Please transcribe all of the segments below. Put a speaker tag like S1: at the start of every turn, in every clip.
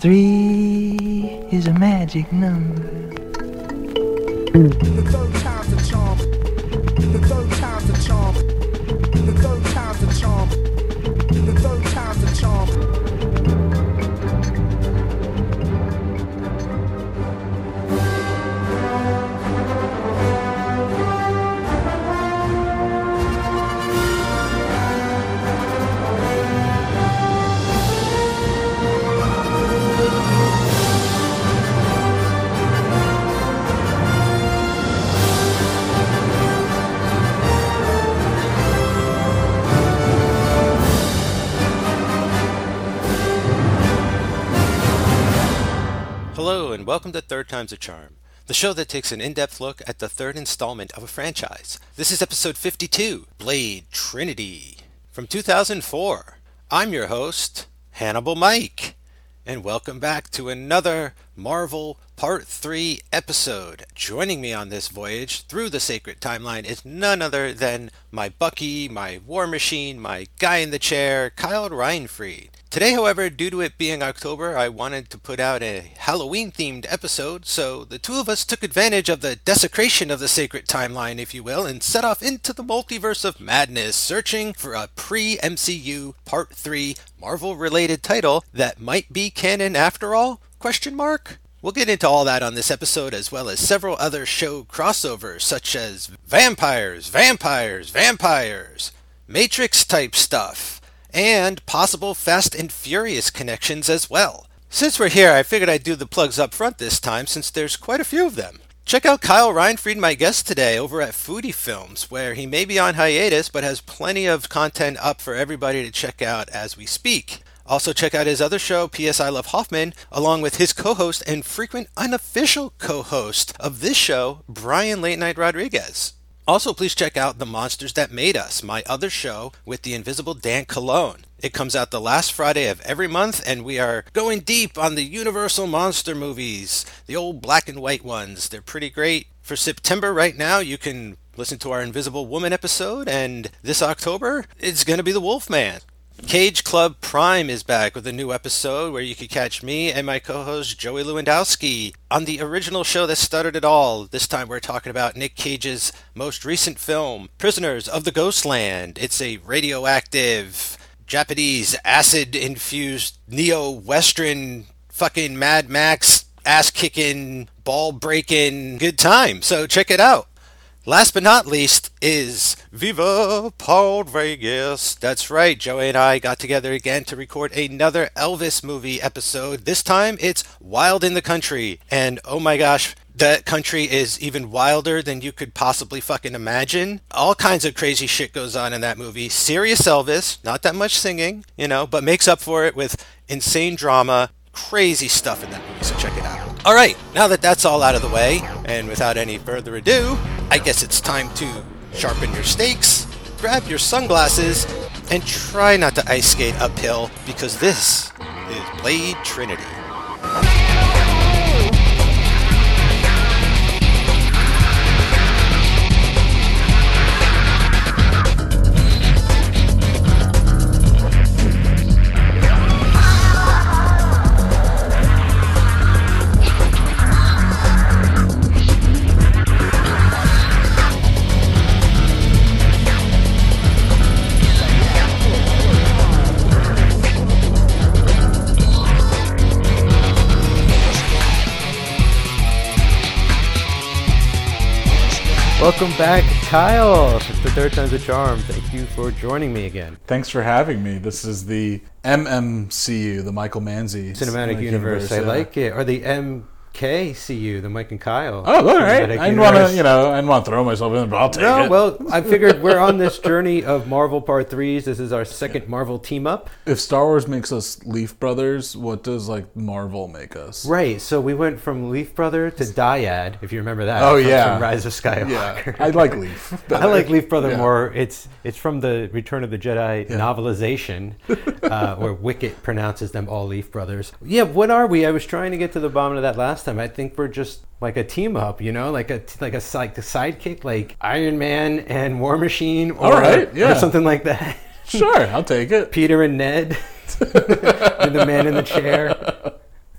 S1: Three is a magic number.
S2: Hello, and welcome to Third Time's a Charm, the show that takes an in depth look at the third installment of a franchise. This is episode 52 Blade Trinity from 2004. I'm your host, Hannibal Mike, and welcome back to another Marvel Part 3 episode. Joining me on this voyage through the sacred timeline is none other than my Bucky, my War Machine, my guy in the chair, Kyle Reinfried. Today, however, due to it being October, I wanted to put out a Halloween themed episode, so the two of us took advantage of the desecration of the sacred timeline, if you will, and set off into the multiverse of madness, searching for a pre MCU Part 3 Marvel related title that might be canon after all? Question mark? We'll get into all that on this episode, as well as several other show crossovers, such as vampires, vampires, vampires, Matrix type stuff, and possible Fast and Furious connections as well. Since we're here, I figured I'd do the plugs up front this time since there's quite a few of them. Check out Kyle Reinfried, my guest today, over at Foodie Films, where he may be on hiatus but has plenty of content up for everybody to check out as we speak. Also, check out his other show, P.S. I Love Hoffman, along with his co host and frequent unofficial co host of this show, Brian Late Night Rodriguez. Also, please check out The Monsters That Made Us, my other show with the invisible Dan Colon. It comes out the last Friday of every month, and we are going deep on the Universal Monster movies, the old black and white ones. They're pretty great. For September, right now, you can listen to our Invisible Woman episode, and this October, it's going to be The Wolfman. Cage Club Prime is back with a new episode where you can catch me and my co host Joey Lewandowski on the original show that started it all. This time we're talking about Nick Cage's most recent film, Prisoners of the Ghostland. It's a radioactive, Japanese, acid infused, neo Western, fucking Mad Max, ass kicking, ball breaking, good time. So check it out. Last but not least is Viva Paul Vegas. That's right, Joey and I got together again to record another Elvis movie episode. This time it's Wild in the Country. And oh my gosh, that country is even wilder than you could possibly fucking imagine. All kinds of crazy shit goes on in that movie. Serious Elvis, not that much singing, you know, but makes up for it with insane drama, crazy stuff in that movie, so check it out. All right, now that that's all out of the way, and without any further ado, I guess it's time to sharpen your stakes, grab your sunglasses, and try not to ice skate uphill because this is Blade Trinity.
S3: Welcome back, Kyle. It's the third time's a charm. Thank you for joining me again.
S4: Thanks for having me. This is the MMCU, the Michael Manzi
S3: Cinematic universe. I like it. Or the MKCU, the Mike and Kyle.
S4: Oh, all right. I didn't want to, you know, I didn't want to throw myself in, but I'll take
S3: No,
S4: it.
S3: well, I figured we're on this journey of Marvel Part 3s. This is our second Marvel team up.
S4: if Star Wars makes us Leaf Brothers, what does like Marvel make us?
S3: Right, so we went from Leaf Brother to Dyad, if you remember that.
S4: Oh, yeah.
S3: From Rise of
S4: Yeah,
S3: Skywalker.
S4: I like Leaf.
S3: I like Leaf Brother
S4: Yeah.
S3: more. It's it's from the Return of the Jedi novelization, uh, where Wicket pronounces them all Leaf Brothers. Yeah, what are we? I was trying to get to the bottom of that last time. I think we're just like a team up, you know, like a like a like a sidekick, like Iron Man and War Machine, or,
S4: All right, yeah.
S3: or something like that.
S4: Sure, I'll take it.
S3: Peter and Ned.
S2: the man in the chair.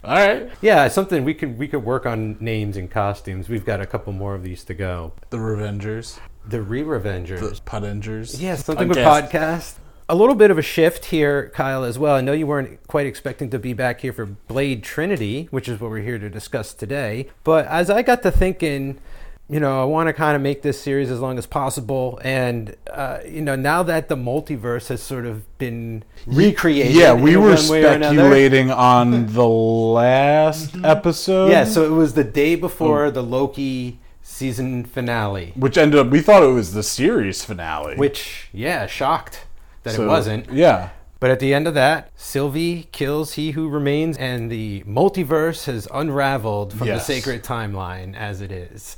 S4: All right.
S2: Yeah, something we could we could work on names and costumes. We've got a couple more of these to go.
S4: The Revengers.
S2: The Re-Revengers.
S4: The Podengers.
S2: Yeah, something with
S4: Podcast.
S2: Podcast. A little bit of a shift here, Kyle, as well. I know you weren't quite expecting to be back here for Blade Trinity, which is what we're here to discuss today. But as I got to thinking, you know, I want to kind of make this series as long as possible. And, uh, you know, now that the multiverse has sort of been recreated.
S4: Yeah, we were
S2: one another-
S4: speculating on the last episode.
S2: Yeah, so it was the day before the Loki season finale,
S4: which ended up we thought it was the series finale.
S2: which, yeah, shocked that
S4: So,
S2: it wasn't.
S4: Yeah.
S2: But at the end of that, Sylvie kills he who remains, and the multiverse has unraveled from
S4: Yes.
S2: the sacred timeline as it is.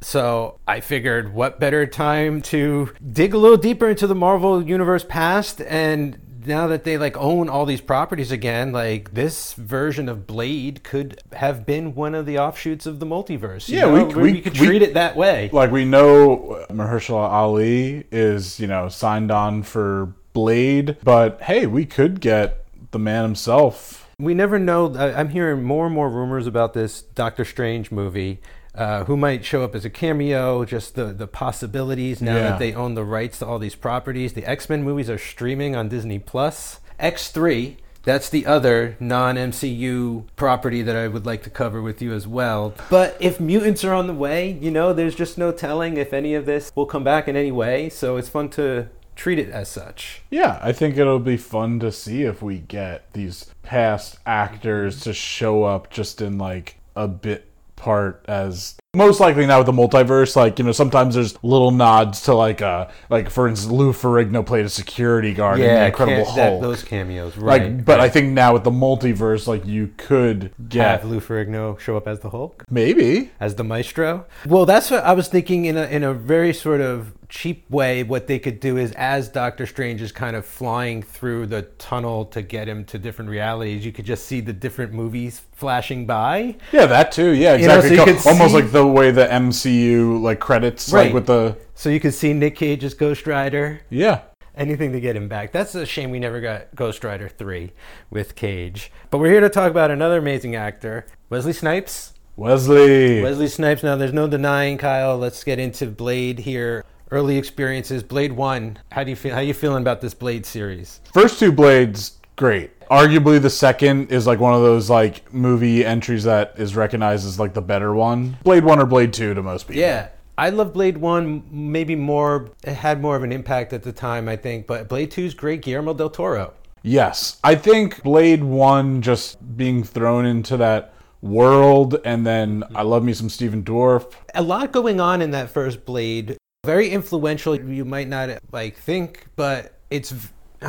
S2: So I figured, what better time to dig a little deeper into the Marvel Universe past and now that they like own all these properties again, like this version of Blade could have been one of the offshoots of the multiverse.
S4: Yeah, we-
S2: Where
S4: we-
S2: could
S4: we-
S2: treat it that way.
S4: Like we know Mahershala Ali is, you know, signed on for Blade, but hey, we could get the man himself.
S2: We never know. I'm hearing more and more rumors about this Doctor Strange movie. Uh, who might show up as a cameo? Just the the possibilities now
S4: Yeah.
S2: that they own the rights to all these properties. The X Men movies are streaming on Disney Plus. X three. That's the other non MCU property that I would like to cover with you as well. But if mutants are on the way, you know, there's just no telling if any of this will come back in any way. So it's fun to treat it as such.
S4: Yeah, I think it'll be fun to see if we get these past actors to show up just in like a bit part as most likely now with the multiverse like you know sometimes there's little nods to like uh like for instance Lou Ferrigno played a security guard in the Incredible
S2: ca- that- those cameos,
S4: like
S2: right?
S4: but I think now with the multiverse like you could get
S2: have Lou Ferrigno show up as the Hulk,
S4: maybe
S2: as the Maestro. Well, that's what I was thinking in a in a very sort of cheap way. What they could do is, as Doctor Strange is kind of flying through the tunnel to get him to different realities, you could just see the different movies flashing by.
S4: yeah that too yeah
S2: You know, so
S4: exactly
S2: you could
S4: almost
S2: see-
S4: like the way the MCU like credits
S2: Right.
S4: like with the
S2: So you could see Nick Cage as Ghost Rider.
S4: yeah
S2: Anything to get him back. That's a shame we never got Ghost Rider 3 with Cage. But we're here to talk about another amazing actor, Wesley Snipes.
S4: Wesley
S2: Wesley Snipes. Now, there's no denying Kyle. Let's get into Blade here. Early experiences. Blade One. How do you feel? How you feeling about this Blade series?
S4: First two Blades, great. Arguably, the second is like one of those like movie entries that is recognized as like the better one. Blade One or Blade Two to most people.
S2: Yeah, I love Blade One. Maybe more. It had more of an impact at the time, I think. But Blade Two is great. Guillermo del Toro.
S4: Yes, I think Blade One just being thrown into that world, and then I love me some Stephen Dorff.
S2: A lot going on in that first Blade. Very influential. You might not like think, but it's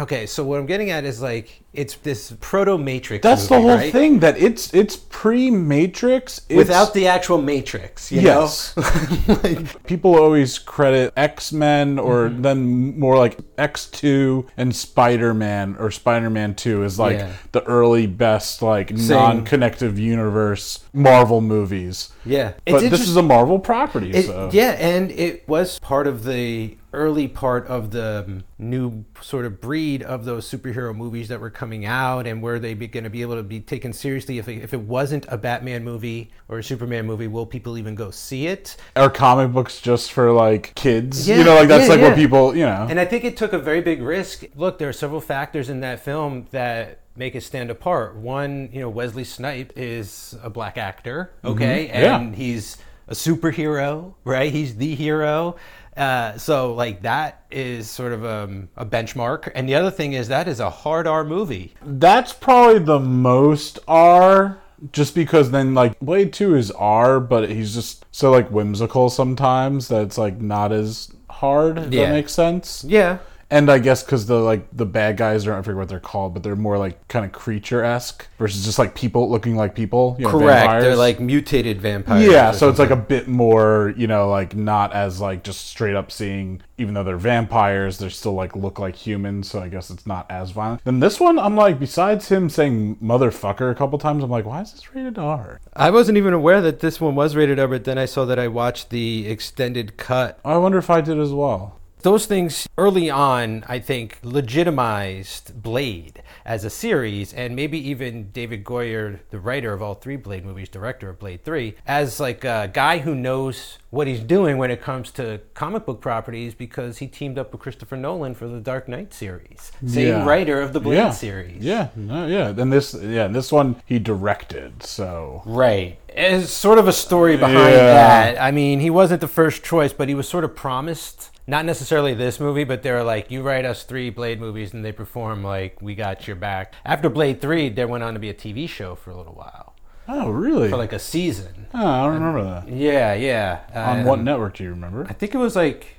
S2: okay. So what I'm getting at is like it's this proto Matrix.
S4: That's the whole
S2: right?
S4: thing. That it's it's pre Matrix
S2: Without the actual Matrix, you
S4: Yes.
S2: know. like,
S4: people always credit X Men or
S2: Mm-hmm.
S4: then more like X Two and Spider Man or Spider Man Two is like
S2: Yeah.
S4: the early best like non connective universe Marvel movies.
S2: yeah,
S4: But this is a Marvel property,
S2: It-
S4: so
S2: Yeah, and it was part of the early part of the um, new sort of breed of those superhero movies that were coming out and were they going to be able to be taken seriously. If it, if it wasn't a Batman movie or a Superman movie, will people even go see it?
S4: are comic books just for like kids?
S2: Yeah,
S4: you know, like that's
S2: yeah,
S4: like
S2: yeah.
S4: what people you know.
S2: And I think it took a very big risk. Look, there are several factors in that film that make it stand apart. One, you know, Wesley Snipe is a black actor, okay,
S4: Mm-hmm.
S2: And he's a superhero, right? He's the hero. Uh, so like that is sort of um, a benchmark. And the other thing is that is a hard R movie.
S4: That's probably the most R. Just because then like Blade Two is R, but he's just so like whimsical sometimes that it's like not as hard. If
S2: Yeah.
S4: that makes sense.
S2: Yeah.
S4: And I guess because the like the bad guys are I forget what they're called, but they're more like kind of creature esque versus just like people looking like people. You know,
S2: Correct.
S4: vampires.
S2: They're like mutated vampires.
S4: yeah, so it's like a bit more, you know, like not as like just straight up seeing. Even though they're vampires, they still like look like humans. So I guess it's not as violent. Then this one, I'm like, besides him saying motherfucker a couple times, I'm like, why is this rated R?
S2: I wasn't even aware that this one was rated R, but then I saw that I watched the extended cut
S4: I wonder if I did as well.
S2: Those things early on, I think, legitimized Blade as a series, and maybe even David Goyer, the writer of all three Blade movies, director of Blade 3, as like a guy who knows what he's doing when it comes to comic book properties because he teamed up with Christopher Nolan for the Dark Knight series. Same
S4: Yeah.
S2: writer of the Blade
S4: yeah.
S2: series.
S4: Yeah, no, yeah. Then this, yeah, and this one he directed. So
S2: Right. It's sort of a story behind
S4: Yeah.
S2: that. I mean, he wasn't the first choice, but he was sort of promised. Not necessarily this movie, but they were like, "You write us three Blade movies," and they perform like, "We got your back." After Blade Three, there went on to be a TV show for a little while,
S4: oh, really?
S2: for like a season.
S4: oh, I don't remember that.
S2: Yeah, yeah.
S4: On
S2: Um,
S4: what network do you remember?
S2: I think it was like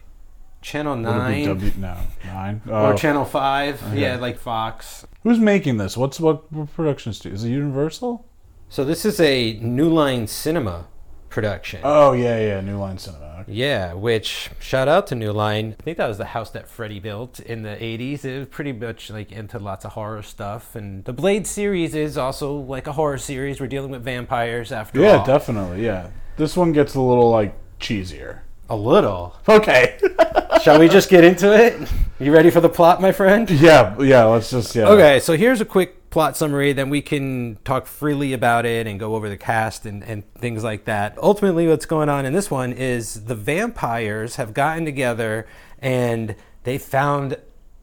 S2: Channel
S4: Would it be
S2: Nine
S4: W- no, nine.
S2: or
S4: Oh.
S2: Channel Five. Yeah, like Fox.
S4: Who's making this? What's what, what production studio? Is it Universal?
S2: So this is a New Line Cinema production.
S4: Oh yeah, yeah, New Line Cinema. Okay.
S2: Yeah, which shout out to New Line. I think that was the house that Freddie built in the 80s. It was pretty much like into lots of horror stuff. And the Blade series is also like a horror series. We're dealing with vampires after
S4: Yeah,
S2: all.
S4: definitely. Yeah, this one gets a little like cheesier.
S2: A little.
S4: Okay.
S2: Shall we just get into it? You ready for the plot, my friend?
S4: yeah, yeah. Let's just yeah.
S2: Okay, so here's a quick plot summary, then we can talk freely about it and go over the cast and, and things like that. Ultimately, what's going on in this one is the vampires have gotten together and they found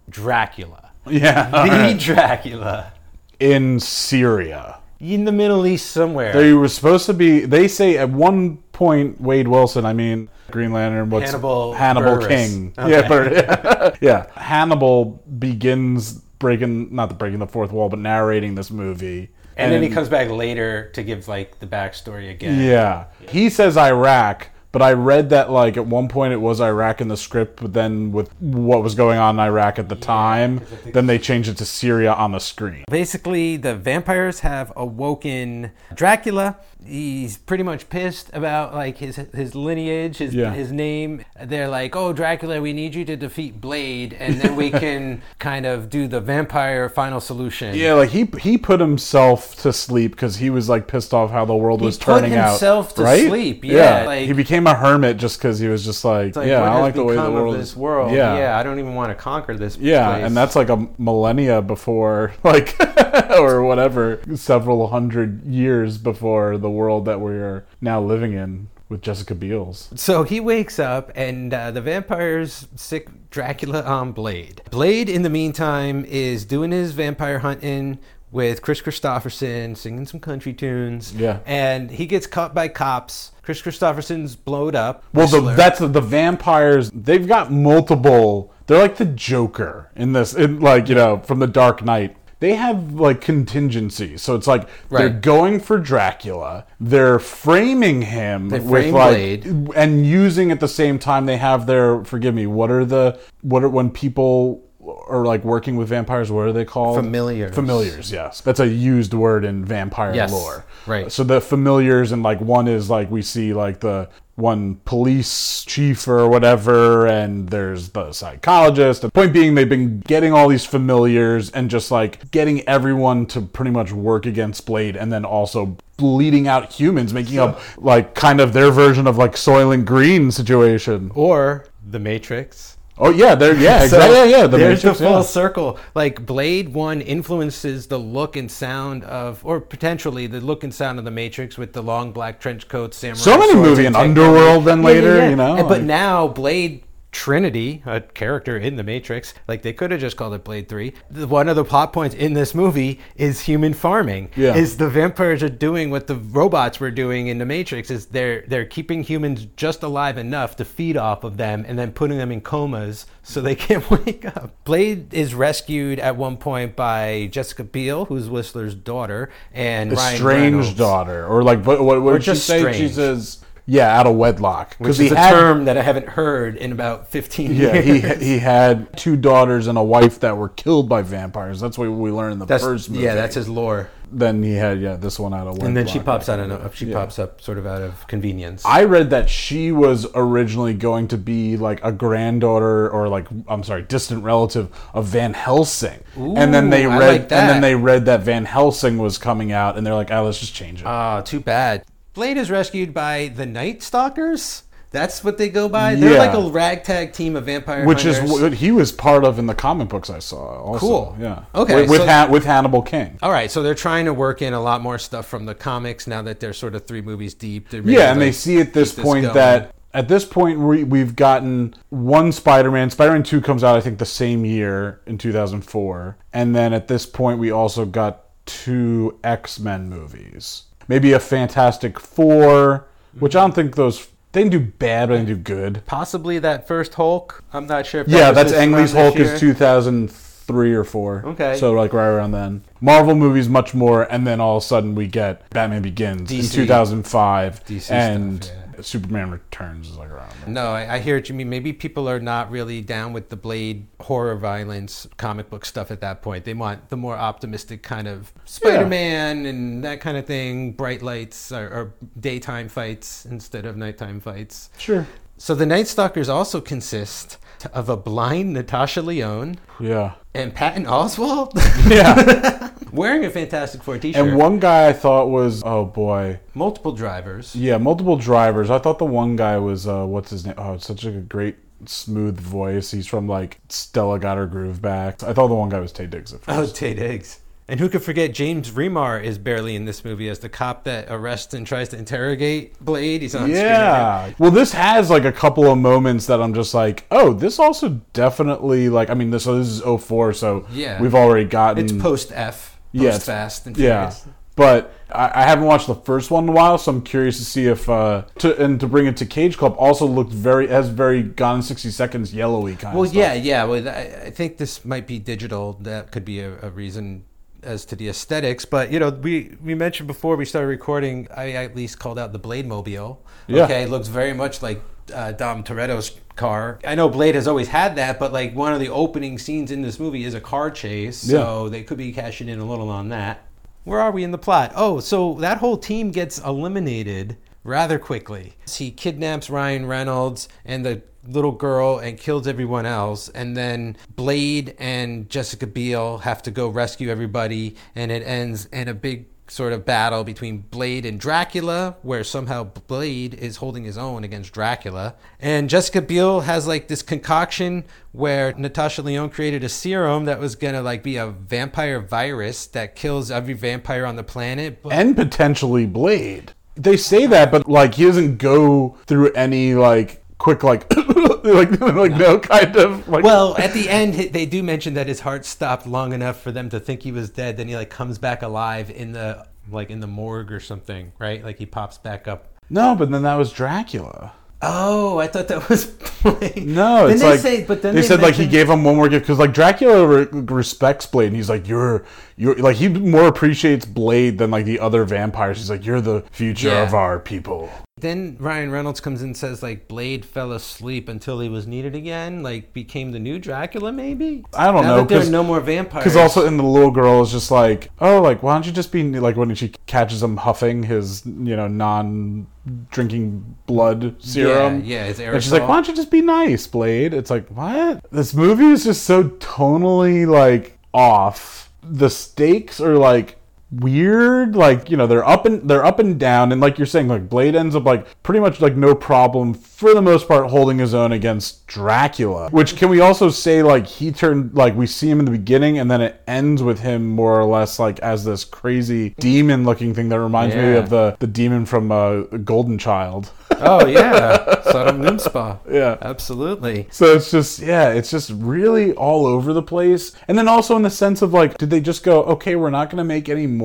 S2: Dracula.
S4: Yeah.
S2: The. Dracula.
S4: In Syria.
S2: In the Middle East somewhere.
S4: They were supposed to be. They say at one point, Wade Wilson. I mean, Green Lantern. What's
S2: Hannibal
S4: Hannibal. King?
S2: Okay.
S4: Yeah, Bur- yeah. Hannibal begins breaking, not the breaking the fourth wall, but narrating this movie.
S2: and then he comes back later to give like the backstory again.
S4: Yeah, he says Iraq, but I read that like at one point it was Iraq in the script, but then with what was going on in Iraq at the time, then they changed it to Syria on the screen.
S2: Basically, the vampires have awoken Dracula. He's pretty much pissed about like his his lineage, his
S4: Yeah.
S2: his name. They're like, "Oh, Dracula, we need you to defeat Blade, and then we can kind of do the vampire final solution."
S4: Yeah, like he he put himself to sleep because he was like pissed off how the world
S2: He
S4: was turning out.
S2: Put himself to
S4: right?
S2: sleep, yeah, like-
S4: he became a hermit just because he was just like,
S2: like,
S4: yeah, I don't like the way the world
S2: this
S4: is.
S2: world.
S4: Yeah,
S2: yeah, I don't even want to conquer this.
S4: Yeah,
S2: place.
S4: and that's like a millennia before, like, or whatever, several hundred years before the world that we're now living in with Jessica Biel's.
S2: So he wakes up, and uh, the vampires sic Dracula on Blade. Blade, in the meantime, is doing his vampire hunting with Kris Kristofferson, singing some country tunes.
S4: Yeah.
S2: And he gets caught by cops. Kris Kristofferson's blowed up.
S4: Well, the, that's the vampires. They've got multiple. They're like the Joker in this, in like you know, from the Dark Knight. They have like contingencies, so it's like they're going for Dracula. They're framing him
S2: They
S4: with like,
S2: Blade.
S4: and using at the same time. They have their forgive me. What are the what are when people are like working with vampires? What are they called?
S2: Familiars.
S4: Familiars. Yes, that's a used word in vampire
S2: Yes,
S4: lore.
S2: right.
S4: So the familiars and like one is like we see like the one police chief or whatever, and there's the psychologist. The point being, they've been getting all these familiars and just like getting everyone to pretty much work against Blade, and then also bleeding out humans, making up like kind of their version of like Soylent Green situation.
S2: or the Matrix.
S4: Oh yeah, they're yeah,
S2: So
S4: exactly. yeah, yeah. The
S2: there's
S4: Matrix,
S2: the full
S4: yeah.
S2: circle. Like Blade One influences the look and sound of, or potentially the look and sound of the Matrix with the long black trench coats, samurai.
S4: So many movie
S2: and.
S4: Underworld then later, you know,
S2: And- but
S4: like-
S2: now Blade Trinity, a character in the Matrix, like they could have just called it Blade Three. One of the plot points in this movie is human farming.
S4: Yeah.
S2: Is the vampires are doing what the robots were doing in the Matrix? Is they're they're keeping humans just alive enough to feed off of them and then putting them in comas so they can't wake up. Blade is rescued at one point by Jessica Biel, who's Whistler's daughter, and Ryan
S4: estranged
S2: Reynolds,
S4: daughter, or like what? What, what
S2: Or
S4: did she say? She says, "Yeah, out of wedlock."
S2: which
S4: he
S2: is a
S4: had,
S2: term that I haven't heard in about fifteen
S4: Yeah,
S2: years.
S4: he he had two daughters and a wife that were killed by vampires. That's what we learned in the
S2: That's
S4: first movie.
S2: yeah, that's his lore.
S4: Then he had yeah this one out of wedlock.
S2: And then she pops out of she pops up sort of out of convenience.
S4: I read that she was originally going to be like a granddaughter or like I'm sorry, distant relative of Van Helsing. Ooh, and then they read
S2: like
S4: and
S2: that.
S4: then they read that Van Helsing was coming out and they're like, "Oh, let's just change it."
S2: Ah, too bad. Blade is rescued by the Night Stalkers. That's what they go by. They're
S4: Yeah.
S2: like a ragtag team of vampire
S4: which is
S2: hunters.
S4: what he was part of in the comic books I saw. Also.
S2: Cool.
S4: Yeah.
S2: Okay,
S4: With with,
S2: so-
S4: Han- with Hannibal King.
S2: All right, so they're trying to work in a lot more stuff from the comics now that they're sort of three movies deep. They're
S4: Yeah, and they
S2: like,
S4: see at this point
S2: going.
S4: that at this point we, we've gotten one Spider-Man. Spider-Man Two comes out I think the same year in 2004, and then at this point we also got two X-Men movies, maybe a Fantastic Four, which I don't think those they didn't do bad, but they didn't do good.
S2: possibly that first Hulk. I'm not sure. that
S4: Yeah, that's Ang Lee's Hulk is 2003 or four.
S2: Okay.
S4: so like right around then. Marvel movies much more, and then all of a sudden we get Batman Begins in 2005,
S2: DC
S4: and
S2: stuff,
S4: Superman Returns is like around.
S2: No, I, I hear what you mean. Maybe people are not really down with the Blade horror violence comic book stuff at that point. They want the more optimistic kind of Spider-Man and that kind of thing, bright lights or, or daytime fights instead of nighttime fights.
S4: Sure.
S2: So the Night Stalkers also consist of a blind Natasha Lyonne
S4: Yeah.
S2: and Patton Oswalt
S4: Yeah.
S2: wearing a Fantastic Four t-shirt.
S4: and one guy I thought was oh boy.
S2: multiple drivers.
S4: Yeah, multiple drivers. I thought the one guy was uh what's his name? Oh, it's such a great smooth voice. He's from like Stella got her groove back. I thought the one guy was Taye Diggs at first.
S2: Oh, Taye Diggs. And who could forget James Remar is barely in this movie as the cop that arrests and tries to interrogate Blade. He's on
S4: Yeah. Well, this has like a couple of moments that I'm just like, oh, this also definitely like. I mean, this so this is 04, so
S2: Yeah.
S4: we've already gotten.
S2: It's post F,
S4: Yeah,
S2: Fast and
S4: yeah. But I, I haven't watched the first one in a while, so I'm curious to see if uh to and to bring it to Cage Club also looked very has very Gone in 60 Seconds yellowy kind
S2: Well,
S4: of stuff.
S2: yeah, yeah. Well, I, I think this might be digital. That could be a, a reason as to the aesthetics. But you know, we we mentioned before we started recording. I at least called out the Blade Mobile.
S4: Yeah.
S2: Okay, it looks very much like uh, Dom Toretto's car. I know Blade has always had that, but like one of the opening scenes in this movie is a car chase, so they could be cashing in a little on that. Where are we in the plot? Oh, so that whole team gets eliminated rather quickly. He kidnaps Ryan Reynolds and the little girl and kills everyone else. And then Blade and Jessica Biel have to go rescue everybody. And it ends in a big sort of battle between Blade and Dracula, where somehow Blade is holding his own against Dracula. And Jessica Biel has like this concoction where Natasha Lyonne created a serum that was gonna like be a vampire virus that kills every vampire on the planet. But
S4: and potentially Blade. They say that, but like he doesn't go through any like quick like like like no kind of like
S2: well, at the end, they do mention that his heart stopped long enough for them to think he was dead. Then he like comes back alive in the like in the morgue or something, right? Like he pops back up.
S4: no, but then that was Dracula.
S2: Oh, I thought that was Blade.
S4: No, it's
S2: they
S4: like
S2: say, but then
S4: they,
S2: they
S4: said like he gave him one more gift because like Dracula re- respects Blade and he's like you're you're like he more appreciates Blade than like the other vampires. He's like you're the future
S2: Yeah.
S4: of our people.
S2: Then Ryan Reynolds comes in and says like Blade fell asleep until he was needed again, like became the new Dracula, maybe.
S4: I don't
S2: now
S4: know
S2: That there are
S4: 'cause-
S2: no more vampires.
S4: Because also, in the little girl is just like, oh, like why don't you just be like when she catches him huffing his you know non drinking blood serum.
S2: yeah, his
S4: And she's like, why don't you just be nice, Blade? It's like, what? This movie is just so tonally like off. The stakes are like weird like you know they're up and they're up and down and like you're saying like blade ends up like pretty much like no problem for the most part holding his own against dracula which can we also say like he turned like we see him in the beginning and then it ends with him more or less like as this crazy demon looking thing that reminds me of the the demon from uh golden child
S2: oh yeah, Sardo Numspa.
S4: yeah
S2: Absolutely.
S4: so it's just yeah, it's just really all over the place. And then also in the sense of like, did they just go, okay, we're not gonna make any more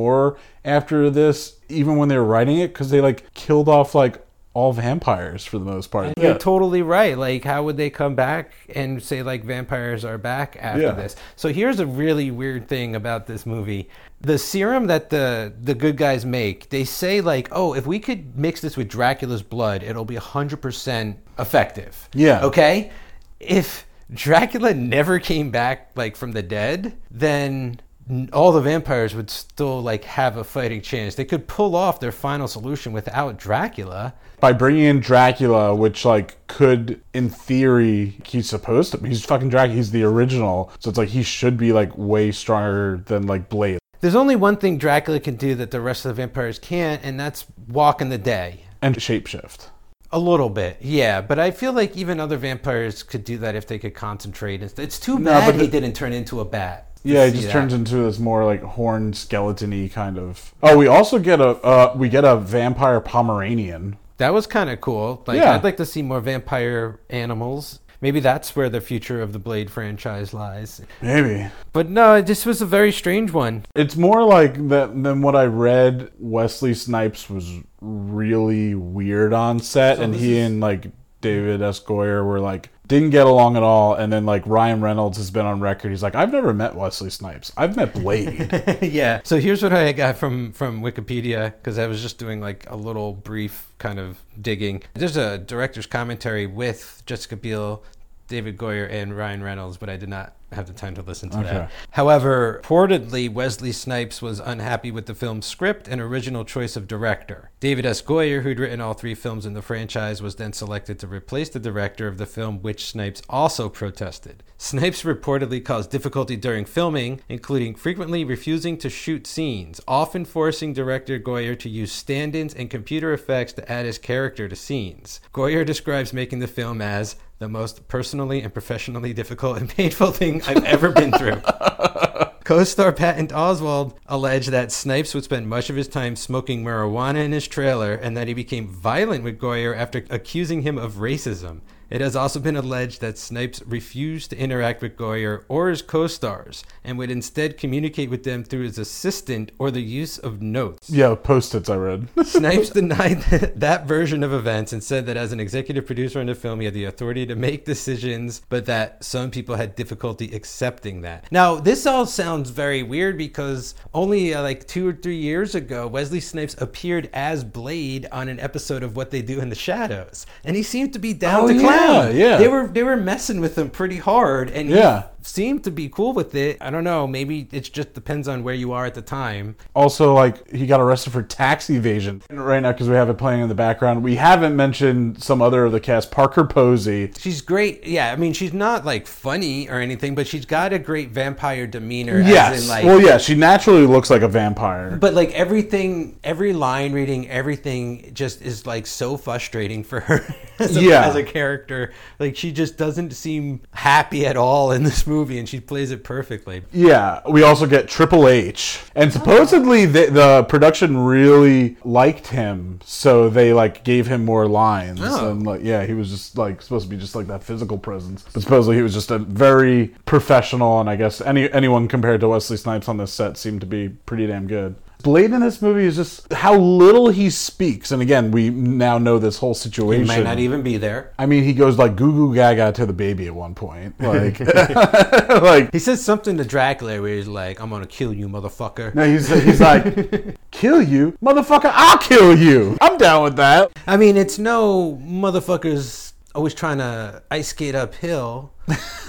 S4: after this, even when they were writing it, because they like killed off like all vampires for the most part.
S2: You're totally right. Like, how would they come back and say like vampires are back after
S4: Yeah.
S2: this? So here's a really weird thing about this movie: the serum that the the good guys make. They say like, oh, if we could mix this with Dracula's blood, it'll be hundred percent effective.
S4: Yeah.
S2: Okay. If Dracula never came back like from the dead, then n- all the vampires would still like have a fighting chance. They could pull off their final solution without Dracula.
S4: By bringing in Dracula, which like could, in theory, he's supposed to. He's fucking Dracula. He's the original, so it's like he should be like way stronger than like Blade
S2: There's only one thing Dracula can do that the rest of the vampires can't, and that's walk in the day.
S4: and shapeshift.
S2: A little bit, yeah. But I feel like even other vampires could do that if they could concentrate. It's- too
S4: No,
S2: bad
S4: but
S2: he didn't turn into a bat.
S4: Yeah,
S2: it
S4: just
S2: that.
S4: turns into this more like horn skeleton-y kind of. Oh, we also get a uh, we get a vampire Pomeranian.
S2: That was kind of cool. Like,
S4: Yeah.
S2: I'd like to see more vampire animals. Maybe that's where the future of the Blade franchise lies.
S4: Maybe
S2: But no, this was a very strange one.
S4: it's more like that than what I read. Wesley Snipes was really weird on set, and he and like David S. Goyer were like didn't get along at all. And then like Ryan Reynolds has been on record. He's like, I've never met Wesley Snipes. I've met Blade.
S2: yeah. So here's what I got from from Wikipedia because I was just doing like a little brief kind of digging. There's a director's commentary with Jessica Biel, David Goyer, and Ryan Reynolds, but I did not have the time to listen to
S4: Okay.
S2: that. However, reportedly Wesley Snipes was unhappy with the film's script and original choice of director. David S. Goyer, who'd written all three films in the franchise, was then selected to replace the director of the film, which Snipes also protested. Snipes reportedly caused difficulty during filming, including frequently refusing to shoot scenes, often forcing director Goyer to use stand ins and computer effects to add his character to scenes. Goyer describes making the film as the most personally and professionally difficult and painful thing I've ever been through. Co-star Patton Oswalt alleged that Snipes would spend much of his time smoking marijuana in his trailer and that he became violent with Goyer after accusing him of racism. It has also been alleged that Snipes refused to interact with Goyer or his co-stars and would instead communicate with them through his assistant or the use of notes.
S4: yeah, post-its I read.
S2: Snipes denied that version of events and said that as an executive producer on the film, he had the authority to make decisions, but that some people had difficulty accepting that. Now, this all sounds very weird because only uh, like two or three years ago, Wesley Snipes appeared as Blade on an episode of What They Do in the Shadows, and he seemed to be down
S4: Oh,
S2: to
S4: yeah,
S2: clown.
S4: yeah.
S2: They were they were messing with him pretty hard, and
S4: Yeah.
S2: He seemed to be cool with it. I don't know. Maybe it just depends on where you are at the time.
S4: also like he got arrested for tax evasion right now because we have it playing in the background we haven't mentioned some other of the cast parker posey
S2: She's great. Yeah, I mean, she's not like funny or anything, but she's got a great vampire demeanor.
S4: yes
S2: As in, like,
S4: well yeah she naturally looks like a vampire
S2: But like everything, every line reading, everything just is like so frustrating for her as a,
S4: Yeah.
S2: as a character. Like she just doesn't seem happy at all in this movie, and she plays it perfectly.
S4: yeah we also get triple h. And oh. supposedly the, the production really liked him so they like gave him more lines.
S2: Oh.
S4: and like yeah he was just like supposed to be just like that physical presence. But supposedly he was just a very professional and i guess any anyone compared to wesley snipes on this set seemed to be pretty damn good Blade in this movie is just how little he speaks, and again, we now know this whole situation.
S2: He might not even be there.
S4: I mean, he goes like goo goo gaga to the baby at one point, like, like
S2: He says something to Dracula where he's like, "I'm gonna kill you, motherfucker."
S4: no, he's he's like, kill you, motherfucker, I'll kill you. I'm down with that.
S2: I mean, it's no motherfuckers always trying to ice skate uphill.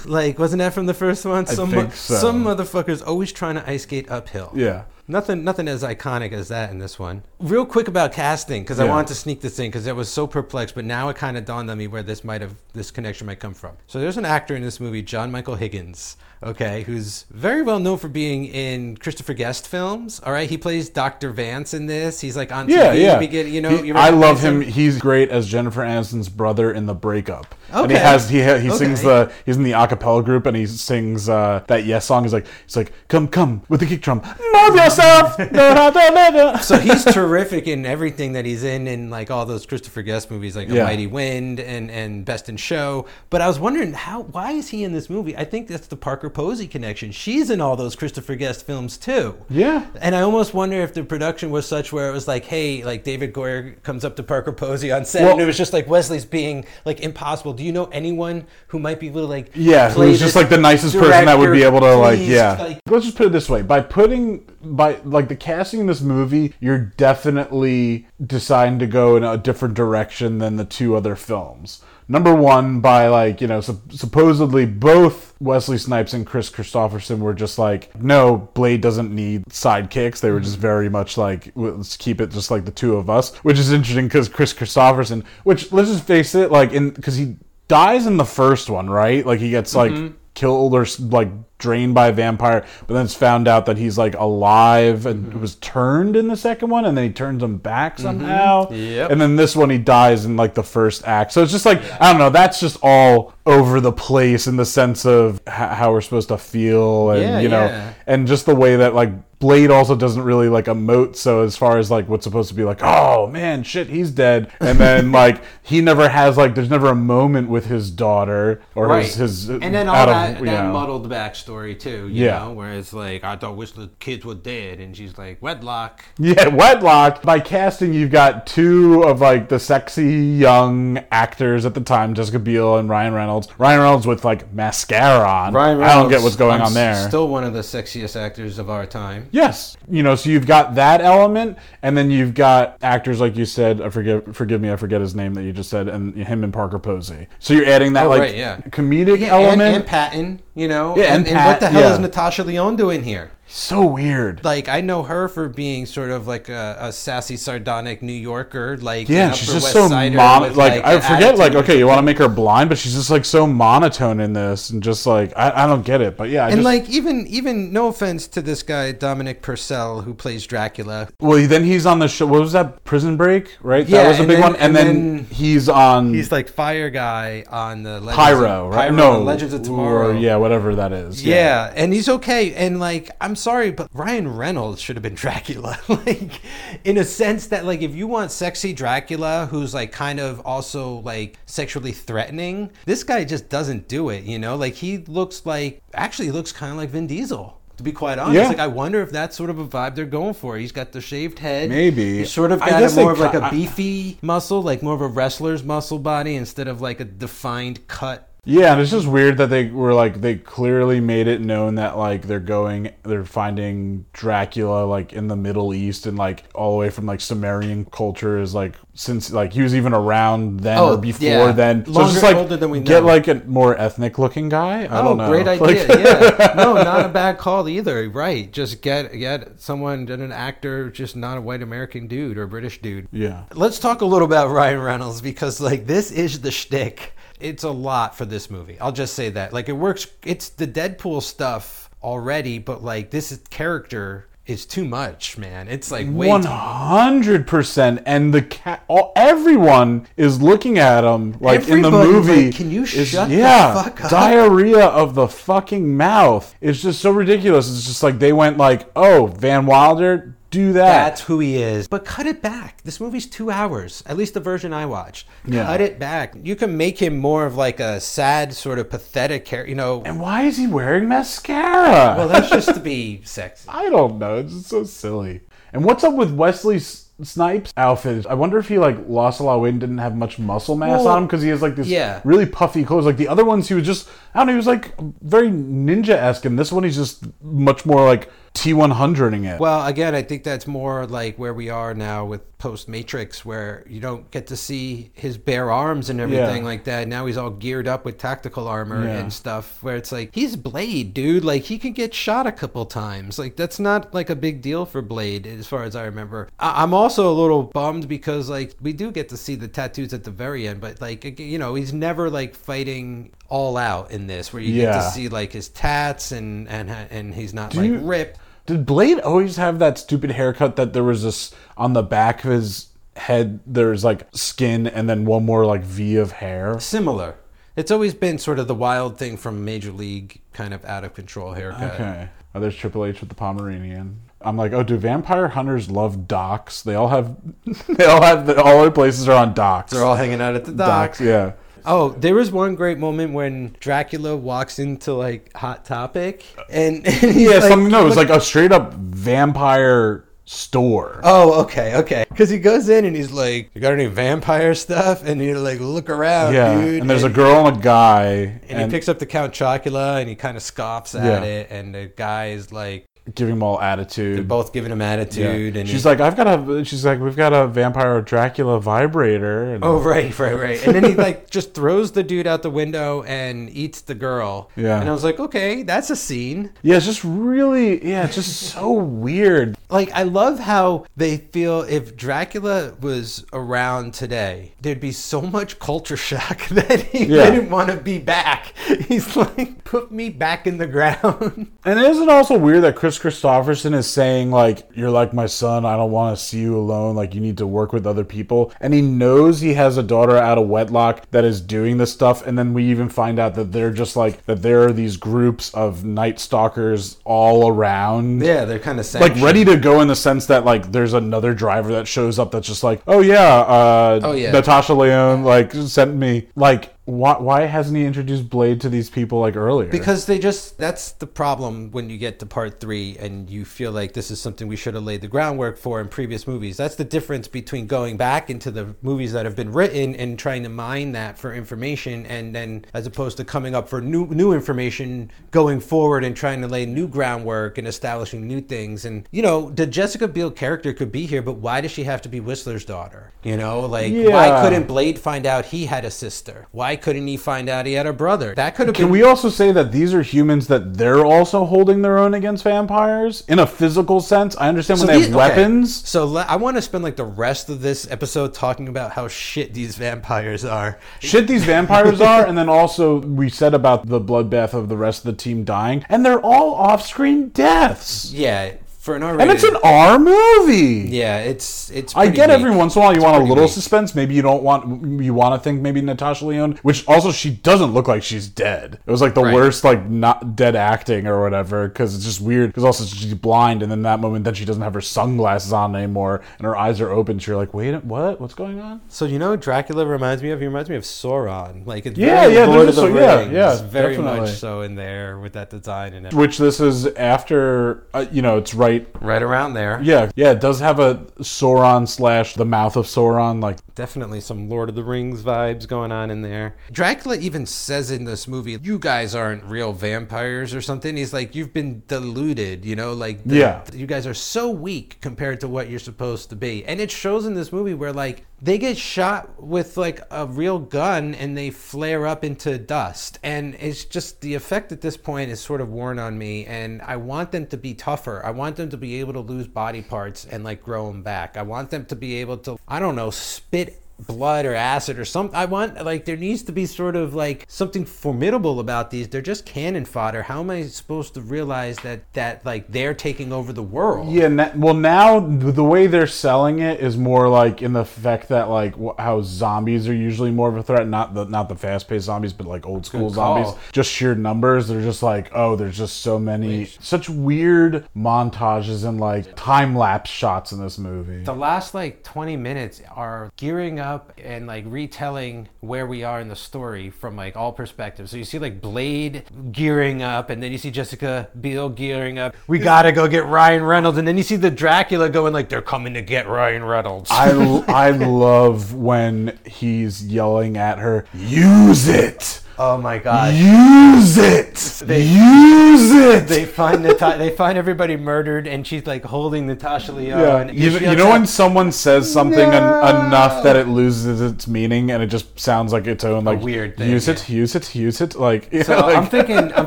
S2: like, wasn't that from the first one? Some
S4: think so.
S2: some motherfuckers always trying to ice skate uphill.
S4: Yeah.
S2: Nothing, nothing as iconic as that in this one. Real quick about casting, because I wanted to sneak this in because I was so perplexed, but now it kind of dawned on me where this might have, this connection might come from. So there's an actor in this movie, John Michael Higgins, okay, who's very well known for being in Christopher Guest films. All right, he plays Dr. Vance in this. He's like on
S4: Yeah,
S2: TV.
S4: yeah.
S2: begin- you know,
S4: He-
S2: you
S4: I love him. He's great as Jennifer Aniston's brother in The Breakup. Okay. And he has he ha- he sings the he's in the a cappella group and he sings uh, that Yes song. He's like he's like come come with the kick drum, move yourself. Da, da, da, da, da.
S2: so he's terrific in everything that he's in in like all those Christopher Guest movies like
S4: Yeah.
S2: A Mighty Wind and and Best in Show. But I was wondering how why is he in this movie? I think that's the Parker Posey connection. She's in all those Christopher Guest films too.
S4: Yeah.
S2: And I almost wonder if the production was such where it was like, hey, like David Goyer comes up to Parker Posey on set,
S4: Well-
S2: and it was just like Wesley's being like impossible. Do you know anyone who might be able to like
S4: Yeah, who's just like the nicest person that would be able to like
S2: please?
S4: yeah.
S2: Like,
S4: Let's just put it this way: by putting by like the casting in this movie, you're definitely deciding to go in a different direction than the two other films. Number one, by like you know, sup- supposedly both Wesley Snipes and Kris Kristofferson were just like, no, Blade doesn't need sidekicks. They were just mm-hmm. very much like, let's keep it just like the two of us, which is interesting because Kris Kristofferson, which let's just face it, like in because he dies in the first one, right? Like he gets like mm-hmm. killed or like drained by a vampire, but then it's found out that he's like alive and
S2: Mm-hmm.
S4: was turned in the second one, and then he turns him back somehow.
S2: Yep.
S4: And then this one he dies in like the first act. So it's just like I don't know. That's just all over the place in the sense of h- how we're supposed to feel, and
S2: Yeah,
S4: you know,
S2: yeah.
S4: and just the way that like Blade also doesn't really like emote. So as far as like what's supposed to be like, oh man, shit, he's dead, and then like he never has like there's never a moment with his daughter or his, his
S2: and then all
S4: out of,
S2: that, muddled backstory too. You
S4: Yeah.
S2: know, where it's like I don't wish the kids were dead, and she's like wedlock.
S4: Yeah, wedlock. By casting, you've got two of like the sexy young actors at the time, Jessica Biel and Ryan Reynolds. Ryan Reynolds with like mascara on. Ryan Reynolds, I don't get what's going
S2: I'm
S4: on there.
S2: Still one of the sexiest actors of our time.
S4: Yes, you know, so you've got that element, and then you've got actors like you said. I forgive, forgive me, I forget his name that you just said, and him and Parker Posey. So you're adding that
S2: Oh,
S4: like
S2: right, yeah.
S4: comedic
S2: Yeah,
S4: element.
S2: and, and Patton, you know,
S4: Yeah,
S2: and,
S4: and
S2: and what the hell
S4: yeah.
S2: is Natasha Lyonne doing here?
S4: So weird.
S2: Like I know her for being sort of like a, a sassy, sardonic New Yorker, like
S4: Yeah, she's just
S2: West
S4: so
S2: Sider
S4: mon-
S2: with,
S4: like, I forget like okay you want to make her blind but she's just like so monotone in this and just like I, I don't get it but yeah I
S2: And
S4: just,
S2: like even even no offense to this guy Dominic Purcell who plays Dracula.
S4: well then he's on the show what was that Prison Break right
S2: Yeah,
S4: that was a big
S2: then-
S4: one and,
S2: and
S4: then,
S2: then
S4: he's on
S2: He's like fire guy on the Legends
S4: Pyro
S2: of,
S4: right
S2: Pyro
S4: no
S2: Legends of Tomorrow.
S4: or, yeah whatever that is
S2: Yeah, and he's okay. And like, I'm sorry, but Ryan Reynolds should have been Dracula. like, in a sense that like, if you want sexy Dracula who's like kind of also like sexually threatening, this guy just doesn't do it. You know, like he looks like actually looks kind of like Vin Diesel. To be quite honest,
S4: Yeah.
S2: like I wonder if that's sort of a vibe they're going for. He's got the shaved head.
S4: Maybe.
S2: he's sort of
S4: I
S2: got a more of like a beefy muscle, like more of a wrestler's muscle body instead of like a defined cut
S4: Yeah, and it's just weird that they were like they clearly made it known that like they're going they're finding Dracula like in the Middle East and like all the way from like Sumerian culture is like since like he was even around then
S2: Oh,
S4: or before
S2: yeah.
S4: then. So
S2: Longer-
S4: just like
S2: older than we
S4: get like a more ethnic looking guy. I
S2: oh,
S4: don't know.
S2: great
S4: Like-
S2: idea. yeah. No, not a bad call either. Right. Just get get someone, an actor, just not a white American dude or British dude.
S4: yeah.
S2: Let's talk a little about Ryan Reynolds because like this is the shtick. It's a lot for this movie. I'll just say that. Like it works. It's the Deadpool stuff already, but like this character is too much, man. It's like way
S4: hundred percent, and the cat, all everyone is looking at him like in the movie.
S2: like, "Can you
S4: is-
S2: shut the
S4: yeah,
S2: fuck up?"
S4: Diarrhea of the fucking mouth. It's just so ridiculous. It's just like they went like, "Oh, Van Wilder, do that."
S2: That's who he is. But cut it back. This movie's two hours. At least the version I watched.
S4: Yeah.
S2: Cut it back. You can make him more of like a sad, sort of pathetic character. You know.
S4: and why is he wearing mascara?
S2: Well, that's just to be sexy.
S4: I don't know. It's just so silly. And what's up with Wesley Snipes' outfit? I wonder if he like lost a lot of weight and didn't have much muscle mass
S2: Well,
S4: on him because he has like this
S2: yeah.
S4: really puffy clothes. Like the other ones, he was just I don't know. He was like very ninja esque, and this one he's just much more like T one hundreding it.
S2: Well, again, I think that's more like where we are now with post Matrix, where you don't get to see his bare arms and everything
S4: Yeah.
S2: like that. Now he's all geared up with tactical armor
S4: Yeah.
S2: and stuff. Where it's like he's Blade, dude. Like he could get shot a couple times. Like that's not like a big deal for Blade, as far as I remember. I- I'm also a little bummed because like we do get to see the tattoos at the very end, but like you know he's never like fighting all out in this, where you get to see like his tats and and and he's not
S4: Do
S2: like
S4: you-
S2: ripped.
S4: Did Blade always have that stupid haircut that there was this on the back of his head? There's like skin and then one more like V of hair.
S2: similar. It's always been sort of the wild thing from Major League, kind of out of control haircut.
S4: Okay. Oh, there's Triple H with the Pomeranian. I'm like, oh, do vampire hunters love docks? They all have, they all have, all their places are on docks.
S2: They're all hanging out at the dock.
S4: docks. Yeah.
S2: Oh, there was one great moment when Dracula walks into like Hot Topic, and, and he's
S4: Yeah,
S2: like,
S4: something. No, it was like a straight up vampire store.
S2: Oh, okay, okay. Because he goes in and he's like, "You got any vampire stuff?" And you like look around,
S4: yeah,
S2: dude.
S4: and there's a girl and a guy,
S2: And, he picks up the Count Chocula and he kind of scoffs at
S4: Yeah.
S2: it, and the guy is like,
S4: giving them all attitude.
S2: They're both giving him
S4: Yeah.
S2: attitude, and
S4: she's like, I've got a. She's like, we've got a vampire Dracula vibrator. And
S2: Oh right, right, right. And then he like just throws the dude out the window and eats the girl.
S4: Yeah.
S2: And I was like, okay, that's a scene.
S4: yeah, it's just really, yeah, it's just so weird.
S2: Like I love how they feel if Dracula was around today, there'd be so much culture shock that he
S4: Yeah.
S2: didn't want to be back. He's like, put me back in the ground.
S4: And isn't it also weird that Kris Kristofferson is saying like, "You're like my son. I don't want to see you alone. Like you need to work with other people." And he knows he has a daughter out of wedlock that is doing this stuff. And then we even find out that they're just like that. There are these groups of night stalkers all around.
S2: Yeah, they're kind of
S4: Like ready to go in the sense that like there's another driver that shows up that's just like oh yeah uh
S2: Oh, yeah.
S4: Natasha Lyonne like sent me like why why hasn't he introduced Blade to these people like earlier
S2: Because they just, that's the problem when you get to part three and you feel like this is something we should have laid the groundwork for in previous movies. That's the difference between going back into the movies that have been written and trying to mine that for information and then as opposed to coming up for new, new information going forward and trying to lay new groundwork and establishing new things. And, you know, the Jessica Biel character could be here, but why does she have to be Whistler's daughter? You know, like, why couldn't Blade find out he had a sister? Why couldn't he find out he had a brother? That could have
S4: Can
S2: been
S4: we also say that these are humans that they're also holding their own against vampires in a physical sense? I understand when they
S2: these-
S4: have
S2: okay.
S4: weapons.
S2: So le- I want to spend like the rest of this episode talking about how shit these vampires are.
S4: Shit, these vampires are, and then also we said about the bloodbath of the rest of the team dying, and they're all off-screen deaths,
S2: Yeah, for an R
S4: and it's an R movie.
S2: yeah, it's it's.
S4: I get
S2: weak.
S4: every once in a while you
S2: It's
S4: want a little
S2: weak.
S4: suspense. Maybe you don't want you want to think maybe Natasha Lyonne, which also she doesn't look like she's dead. It was like the
S2: Right.
S4: worst like not dead acting or whatever because it's just weird. Because also she's blind, and then that moment then she doesn't have her sunglasses on anymore, and her eyes are open. So you're like, wait, what? What's going on?
S2: So you know, Dracula reminds me of. He reminds me of Sauron. Like it's
S4: Yeah,
S2: very
S4: yeah,
S2: Lord of
S4: there's
S2: the
S4: a- yeah, yeah,
S2: very
S4: definitely.
S2: much so in there with that design and everything.
S4: Which this is after, uh, you know, it's right.
S2: Right around there.
S4: Yeah, yeah, it does have a Sauron slash the mouth of Sauron. Like,
S2: Definitely some Lord of the Rings vibes going on in there. Dracula even says in this movie, "You guys aren't real vampires or something." He's like, "You've been deluded," you know, like the-
S4: Yeah.
S2: you guys are so weak compared to what you're supposed to be. And it shows in this movie where like they get shot with like a real gun and they flare up into dust. And it's just the effect at this point is sort of worn on me and I want them to be tougher. I want them to be able to lose body parts and like grow them back. I want them to be able to I don't know, spit blood or acid or something. I want like there needs to be sort of like something formidable about these. They're just cannon fodder. How am I supposed to realize that that like they're taking over the world?
S4: yeah, na- well, now the way they're selling it is more like in the fact that like wh- how zombies are usually more of a threat, not the not the fast paced zombies, but like old school zombies. Just sheer numbers. They're just like, oh, there's just so many, such weird montages and like time lapse shots in this movie.
S2: The last like 20 minutes are gearing up and like retelling where we are in the story from like all perspectives. So you see like Blade gearing up, and then you see Jessica Biel gearing up. We gotta go get Ryan Reynolds, and then you see the Dracula going like, "They're coming to get Ryan Reynolds."
S4: I, I love when he's yelling at her, use it!
S2: Oh my god.
S4: Use it!
S2: They-
S4: use it!
S2: They find Nata- they find everybody murdered, and she's like holding Natasha Lyonne.
S4: yeah, you, you know when someone says something en- enough that it loses its meaning and it just sounds like its own like
S2: weird thing,
S4: Use it, use it, use it. Like, yeah,
S2: So
S4: like-
S2: I'm thinking, I'm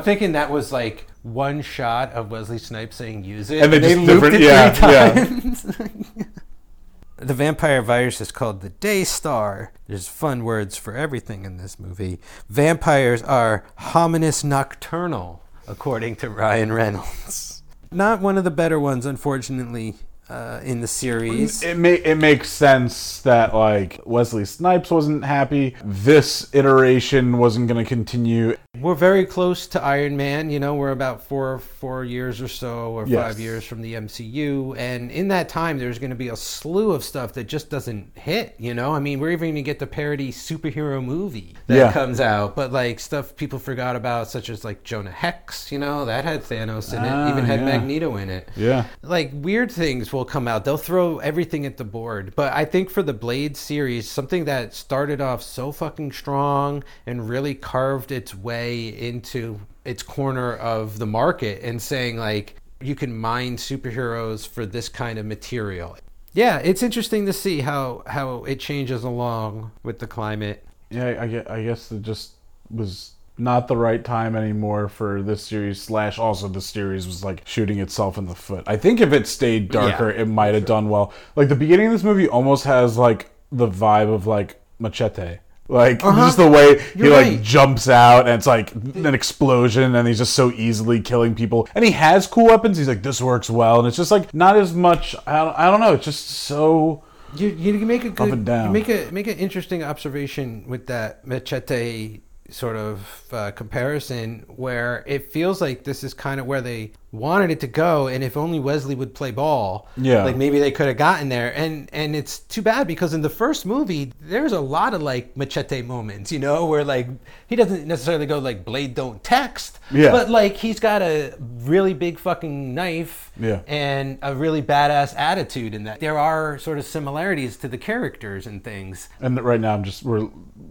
S2: thinking that was like one shot of Wesley Snipes saying "use it,"
S4: And they just
S2: looped
S4: different-
S2: it
S4: yeah,
S2: three
S4: yeah.
S2: the vampire virus is called the Daystar. There's fun words for everything in this movie. Vampires are hominis nocturnal, according to Ryan Reynolds. Not one of the better ones, unfortunately, uh, in the series.
S4: it ma- it makes sense that like Wesley Snipes wasn't happy. This iteration wasn't going to continue.
S2: We're very close to Iron Man. You know, we're about four four years or so, or
S4: Yes.
S2: five years from the MCU, and in that time, there's going to be a slew of stuff that just doesn't hit. You know, I mean, we're even going to get the parody superhero movie that
S4: Yeah.
S2: comes out, but like stuff people forgot about, such as like Jonah Hex. You know, that had Thanos in it,
S4: Ah,
S2: even had
S4: yeah.
S2: Magneto in it
S4: Yeah.
S2: like weird things will come out. They'll throw everything at the board. But I think for the Blade series, something that started off so fucking strong and really carved its way into its corner of the market and saying like you can mine superheroes for this kind of material. Yeah, it's interesting to see how how it changes along with the climate.
S4: Yeah, I, gue- I guess it just was not the right time anymore for this series. Slash, also the series was like shooting itself in the foot. I think if it stayed darker,
S2: Yeah,
S4: it might have done well. Like the beginning of this movie almost has like the vibe of like Machete. Like just the way he
S2: Uh-huh. You're
S4: like
S2: right.
S4: jumps out and it's like an explosion and he's just so easily killing people and he has cool weapons. He's like this works well and it's just like not as much. I don't, I don't know. It's just so
S2: You you make a good
S4: and down.
S2: you make a make an interesting observation with that machete sort of uh, comparison where it feels like this is kind of where they wanted it to go and if only Wesley would play ball
S4: Yeah.
S2: like maybe they could have gotten there and and it's too bad because in the first movie there's a lot of like machete moments you know where like he doesn't necessarily go like blade don't text
S4: Yeah.
S2: but like he's got a really big fucking knife
S4: Yeah.
S2: and a really badass attitude in that. There are sort of similarities to the characters and things.
S4: And right now, I'm just we're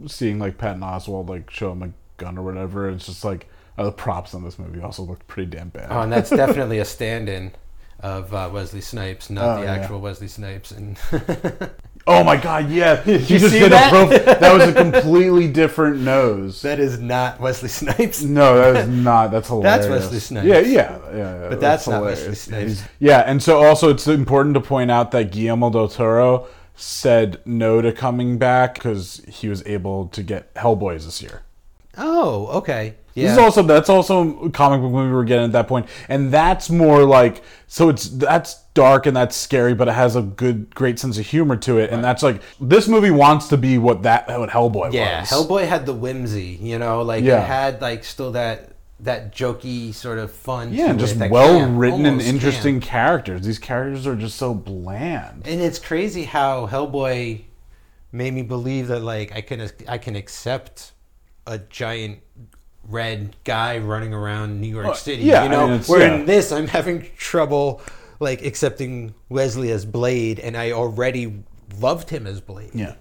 S4: seeing like Patton Oswalt like show him a gun or whatever. It's just like uh, the props on this movie also looked pretty damn bad.
S2: Oh, and that's definitely a stand-in of uh, Wesley Snipes, not
S4: Oh,
S2: the
S4: yeah.
S2: actual Wesley Snipes. And
S4: oh my god, yeah, he
S2: you
S4: just
S2: see
S4: did
S2: that?
S4: a prof- that was a completely different nose.
S2: that is not Wesley Snipes.
S4: no, that is not. That's hilarious.
S2: That's Wesley Snipes.
S4: Yeah, yeah, yeah. yeah
S2: But that's not. Wesley Snipes.
S4: Yeah, and so also it's important to point out that Guillermo del Toro said no to coming back because he was able to get Hellboys this year.
S2: Oh, okay. Yeah.
S4: This is also that's also a comic book movie we're getting at that point, and that's more like so it's that's dark and that's scary, but it has a good great sense of humor to it, and that's like this movie wants to be what that what Hellboy
S2: yeah,
S4: was.
S2: Hellboy had the whimsy, you know, like
S4: Yeah.
S2: it had like still that that jokey sort of fun.
S4: yeah, and just well written and interesting characters. These characters are just so bland.
S2: And it's crazy how Hellboy made me believe that like I can I can accept a giant red guy running around New York
S4: Well,
S2: City.
S4: yeah,
S2: you
S4: I
S2: know,
S4: mean, it's-
S2: where
S4: yeah.
S2: in this I'm having trouble like accepting Wesley as Blade, and I already loved him as Blade.
S4: Yeah.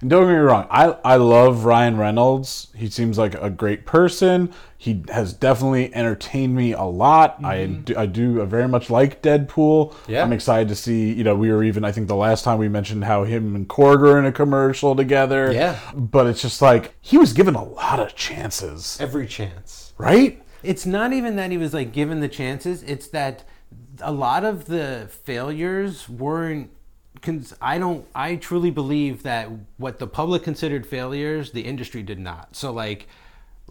S4: And don't get me wrong, I, I love Ryan Reynolds. He seems like a great person. He has definitely entertained me a lot. I mm-hmm. do, I do very much like Deadpool.
S2: Yeah.
S4: I'm excited to see, you know, we were even, I think the last time we mentioned how him and Korg are in a commercial together.
S2: Yeah.
S4: But it's just like, he was given a lot of chances,
S2: Every chance.
S4: right?
S2: It's not even that he was like given the chances. It's that a lot of the failures weren't. I don't. I truly believe that what the public considered failures, the industry did not. So like,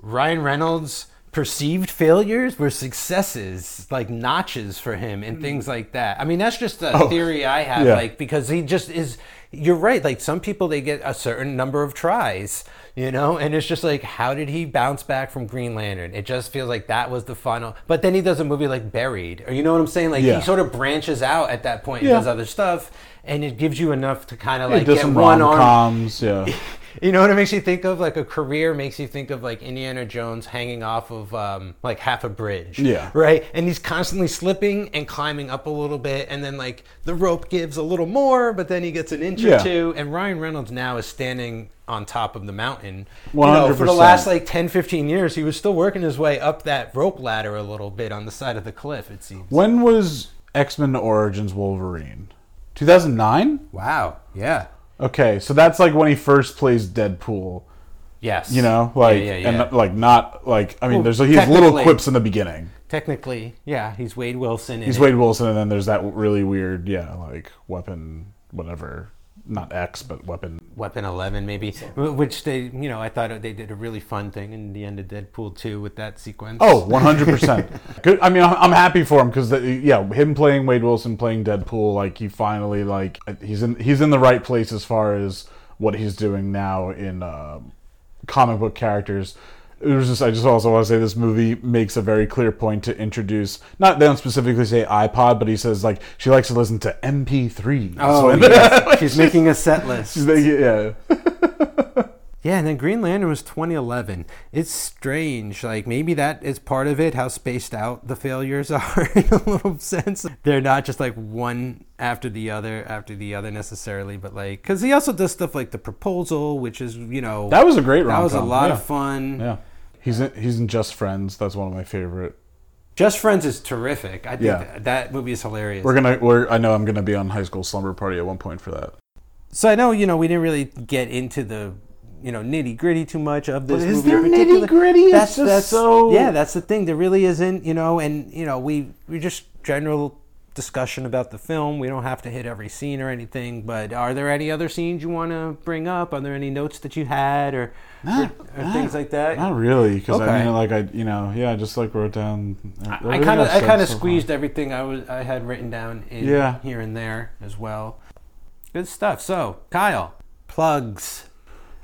S2: Ryan Reynolds perceived failures were successes, like notches for him and things mm. like that. I mean, that's just a oh, theory I have.
S4: Oh, yeah.
S2: Like because he just is. You're right. Like some people, they get a certain number of tries, you know, and it's just like, how did he bounce back from Green Lantern? It just feels like that was the final. But then he does a movie like Buried, or you know what I'm saying? Like
S4: Yeah.
S2: he sort of branches out at that point and
S4: Yeah.
S2: does other stuff, and it gives you enough to kind of like get
S4: some
S2: one on.
S4: yeah.
S2: You know what it makes you think of? Like a career makes you think of like Indiana Jones hanging off of um, like half a bridge.
S4: Yeah.
S2: Right? And he's constantly slipping and climbing up a little bit. And then like the rope gives a little more, but then he gets an inch
S4: Yeah.
S2: or two. And Ryan Reynolds now is standing on top of the mountain. You know, for the last like 10, 15 years, he was still working his way up that rope ladder a little bit on the side of the cliff, it seems.
S4: When was X Men Origins Wolverine? 2009?
S2: Wow. Yeah.
S4: Okay, so that's like when he first plays Deadpool.
S2: Yes.
S4: You know, like
S2: yeah, yeah, yeah.
S4: and like not like I mean,
S2: Well,
S4: there's he has little quips in the beginning.
S2: Technically, yeah, he's Wade Wilson. in
S4: He's
S2: it.
S4: Wade Wilson, and then there's that really weird, yeah, like weapon, whatever, not X, but weapon.
S2: Weapon Eleven, maybe, which they, you know, I thought they did a really fun thing in the end of Deadpool two with that sequence.
S4: Oh, 100 percent. Good. I mean, I'm I'm happy for him because yeah, him playing Wade Wilson, playing Deadpool, like he finally like he's in he's in the right place as far as what he's doing now in uh, comic book characters. It was just I just also want to say this movie makes a very clear point to introduce not they don't specifically say iPod, but he says like she likes to listen to MP3.
S2: oh,
S4: So-
S2: yes. she's making a set list.
S4: She's like, yeah.
S2: Yeah, and then Green Lantern was 2011. It's strange. Like maybe that is part of it. How spaced out the failures are in a little sense. They're not just like one after the other after the other necessarily, but like because he also does stuff like the proposal, which is you know
S4: That was a great
S2: that was a lot
S4: yeah.
S2: of fun.
S4: Yeah, he's in, he's in Just Friends. That's one of my favorite
S2: Just Friends is terrific. I think
S4: Yeah.
S2: that, that movie is hilarious.
S4: We're gonna. We're. I know I'm gonna be on High School Slumber Party at one point for that.
S2: so I know you know we didn't really get into the you know nitty gritty too much of this
S4: But is
S2: movie.
S4: there nitty-gritty?
S2: That's
S4: just
S2: that's
S4: so-
S2: yeah. That's the thing. There really isn't. You know, and you know we we just general discussion about the film. We don't have to hit every scene or anything. But are there any other scenes you want to bring up? Are there any notes that you had or, or, or things like that?
S4: Not really, because
S2: Okay.
S4: I mean, like I, you know, yeah, I just like wrote down.
S2: I kind of I kind of
S4: so far.
S2: squeezed everything I was I had written down in
S4: Yeah.
S2: here and there as well. Good stuff. So Kyle, plugs.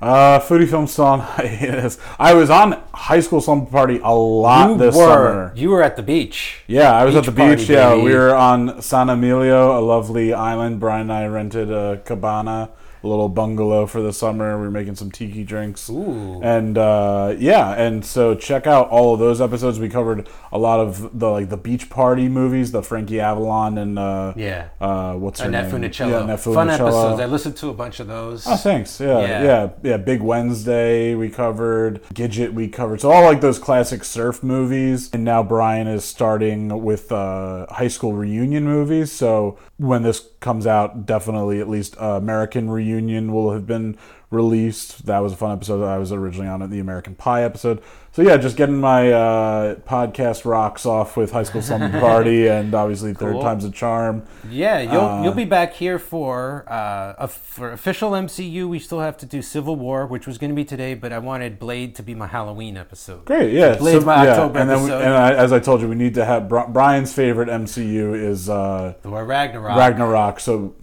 S4: Uh, foodie film on hiatus. I was on High School Slumber Party a lot
S2: you
S4: this
S2: were
S4: summer.
S2: you were at the beach.
S4: Yeah, I was at
S2: Beach
S4: the beach.
S2: party,
S4: yeah,
S2: baby.
S4: we were on San Emilio, a lovely island. Brian and I rented a cabana, a little bungalow for the summer. We were making some tiki drinks.
S2: Ooh.
S4: And uh, yeah, and so check out all of those episodes. We covered a lot of the like the beach party movies, the Frankie Avalon and uh,
S2: Yeah.
S4: uh, what's her
S2: Annette
S4: name?
S2: Funicello.
S4: Yeah, Annette
S2: Fun
S4: Funicello.
S2: episodes. I listened to a bunch of those.
S4: Oh, thanks. Yeah,
S2: Yeah.
S4: yeah, yeah, Big Wednesday we covered, Gidget we covered. So all like those classic surf movies. And now Brian is starting with uh, high school reunion movies. So when this comes out, definitely at least uh, American Reunion will have been released. That was a fun episode. I was originally on it, the American Pie episode. So yeah, just getting my uh, podcast rocks off with High School Slumber Party and obviously Third Time's a Charm.
S2: Yeah, you'll
S4: Uh,
S2: you'll be back here for uh, a, for official MCU. We still have to do Civil War, which was going to be today, but I wanted Blade to be my Halloween episode.
S4: Great, yeah.
S2: Blade's my October
S4: and then we,
S2: episode.
S4: and I, as I told you, we need to have Brian's favorite MCU is uh,
S2: Ragnarok.
S4: Ragnarok. So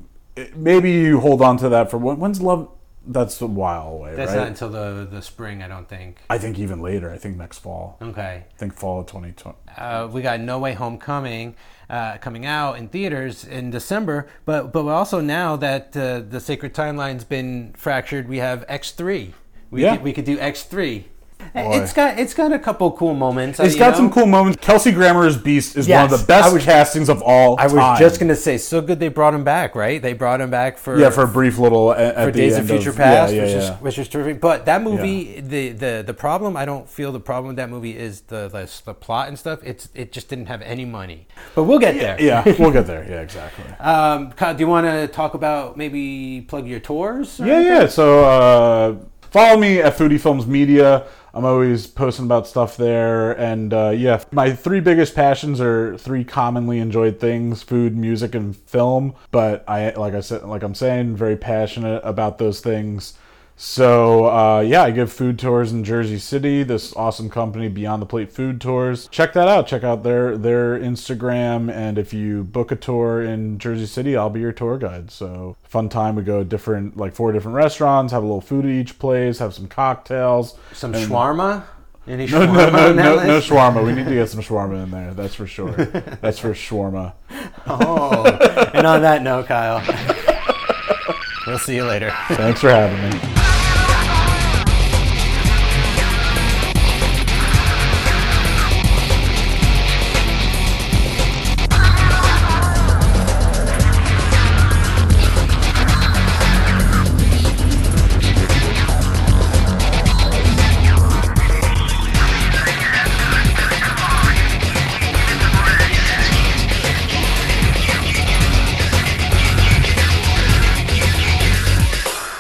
S4: maybe you hold on to that for when, when's Love? That's a while away,
S2: That's
S4: right?
S2: not until the the spring, I don't think.
S4: I think even later. I think next fall.
S2: Okay.
S4: I think fall of 2020.
S2: uh, we got No Way Home coming, uh, coming out in theaters in December. But but also now that uh, the sacred timeline's been fractured, we have X three. We
S4: Yeah.
S2: could, we could do X three.
S4: Boy.
S2: It's got it's got a couple cool moments. uh,
S4: It's
S2: you
S4: got
S2: know?
S4: some cool moments. Kelsey Grammer's Beast is one of the best
S2: was-
S4: castings of all
S2: I was
S4: time.
S2: just gonna say, so good they brought him back, right? They brought him back for
S4: yeah for a brief little
S2: for Days of Future
S4: yeah,
S2: Past,
S4: yeah,
S2: which
S4: yeah.
S2: is which is terrific. But that movie, the, the the problem, I don't feel the problem with that movie is the the, the plot and stuff. It's it just didn't have any money. But we'll get there.
S4: yeah, we'll get there. Yeah, exactly.
S2: Um, Kyle, do you want to talk about maybe plug your tours? or
S4: Yeah,
S2: anything?
S4: yeah. So uh, follow me at Foodie Films Media. I'm always posting about stuff there, and uh, yeah, my three biggest passions are three commonly enjoyed things: food, music, and film. But I, like I said, like I'm saying, very passionate about those things. So uh, yeah, I give food tours in Jersey City. This awesome company, Beyond the Plate Food Tours. Check that out. Check out their their Instagram, and if you book a tour in Jersey City, I'll be your tour guide. So fun time. We go different, like four different restaurants, have a little food at each place, have some cocktails.
S2: Some
S4: and-
S2: shawarma. Any
S4: No,
S2: shawarma
S4: no, no, no, no shawarma. We need to get some shawarma in there. That's for sure. That's for shawarma.
S2: Oh, and on that note, Kyle, we'll see you later.
S4: Thanks for having me.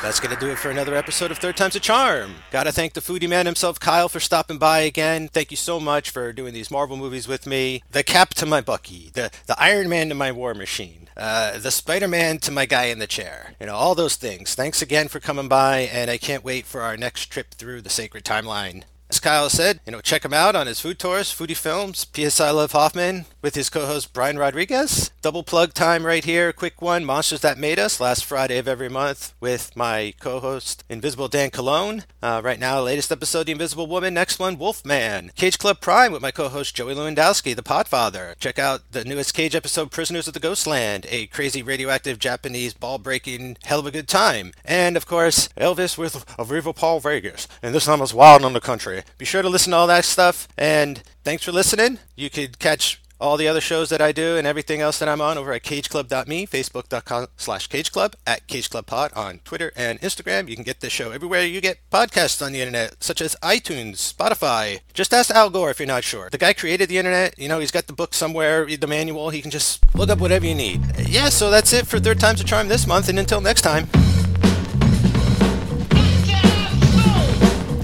S5: That's going to do it for another episode of Third Time's a Charm. Gotta thank the foodie man himself, Kyle, for stopping by again. Thank you so much for doing these Marvel movies with me. The Cap to my Bucky, the, the Iron Man to my War Machine, uh, the Spider Man to my guy in the chair. You know, all those things. Thanks again for coming by, and I can't wait for our next trip through the sacred timeline. As Kyle said, you know, check him out on his food tours, Foodie Films, PSI Love Hoffman, with his co-host Brian Rodriguez. Double plug time right here, quick one, Monsters That Made Us, last Friday of every month with my co-host Invisible Dan Colon. Uh, right now, latest episode, The Invisible Woman, next one, Wolfman. Cage Club Prime with my co-host Joey Lewandowski, the Podfather. Check out the newest Cage episode, Prisoners of the Ghostland, a crazy radioactive Japanese ball-breaking hell of a good time. And, of course, Elvis with Arriva Paul Vegas, and this time was wild on the country. Be sure to listen to all that stuff, and thanks for listening. You could catch
S2: all the other shows that I do and everything else that I'm on over at cageclub.me, facebook.com slash cageclub, at cageclubpod on Twitter and Instagram. You can get this show everywhere you get podcasts on the internet, such as iTunes, Spotify. Just ask Al Gore if you're not sure. The guy created the internet. You know, he's got the book somewhere, the manual. He can just look up whatever you need. Yeah, so that's it for Third Time's a Charm this month, and until next time.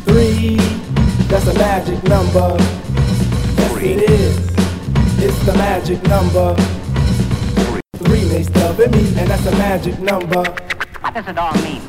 S1: Three, that's a magic number. Yes, it is. It's the magic number. Three makes love and me, and that's a magic number.
S6: What does it all mean?